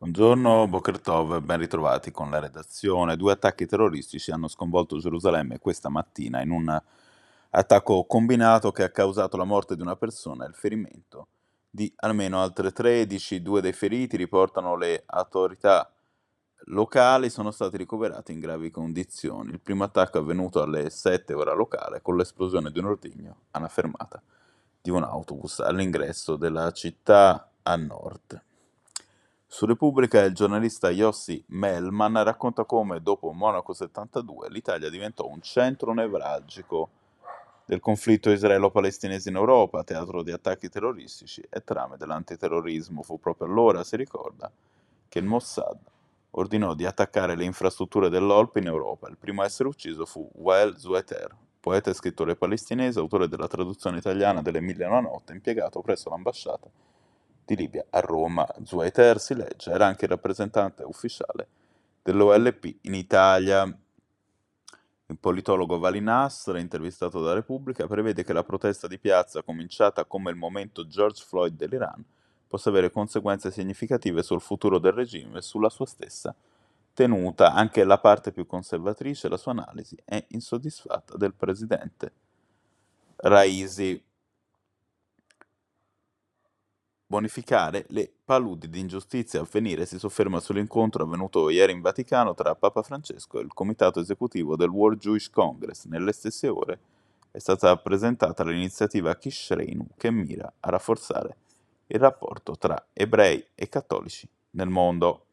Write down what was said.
Buongiorno, Boker Tov, ben ritrovati con la redazione. Due attacchi terroristici hanno sconvolto Gerusalemme questa mattina in un attacco combinato che ha causato la morte di una persona e il ferimento di almeno altre 13. Due dei feriti, riportano le autorità locali, sono stati ricoverati in gravi condizioni. Il primo attacco è avvenuto alle 7 ora locale con l'esplosione di un ordigno a una fermata di un autobus all'ingresso della città a nord. Su Repubblica il giornalista Yossi Melman racconta come, dopo Monaco 72, l'Italia diventò un centro nevralgico del conflitto israelo-palestinese in Europa, teatro di attacchi terroristici e trame dell'antiterrorismo. Fu proprio allora, si ricorda, che il Mossad ordinò di attaccare le infrastrutture dell'Olp in Europa. Il primo a essere ucciso fu Wael Zueter, poeta e scrittore palestinese, autore della traduzione italiana delle Mille e una notte, impiegato presso l'ambasciata di Libia a Roma. Zuaiter, si legge, era anche il rappresentante ufficiale dell'OLP in Italia. Il politologo Valinastra, intervistato da Repubblica, prevede che la protesta di piazza, cominciata come il momento George Floyd dell'Iran, possa avere conseguenze significative sul futuro del regime e sulla sua stessa tenuta. Anche la parte più conservatrice, la sua analisi, è insoddisfatta del presidente Raisi bonificare le paludi di ingiustizia avvenire si sofferma sull'incontro avvenuto ieri in Vaticano tra Papa Francesco e il comitato esecutivo del World Jewish Congress. Nelle stesse ore è stata presentata l'iniziativa Kishreinu che mira a rafforzare il rapporto tra ebrei e cattolici nel mondo.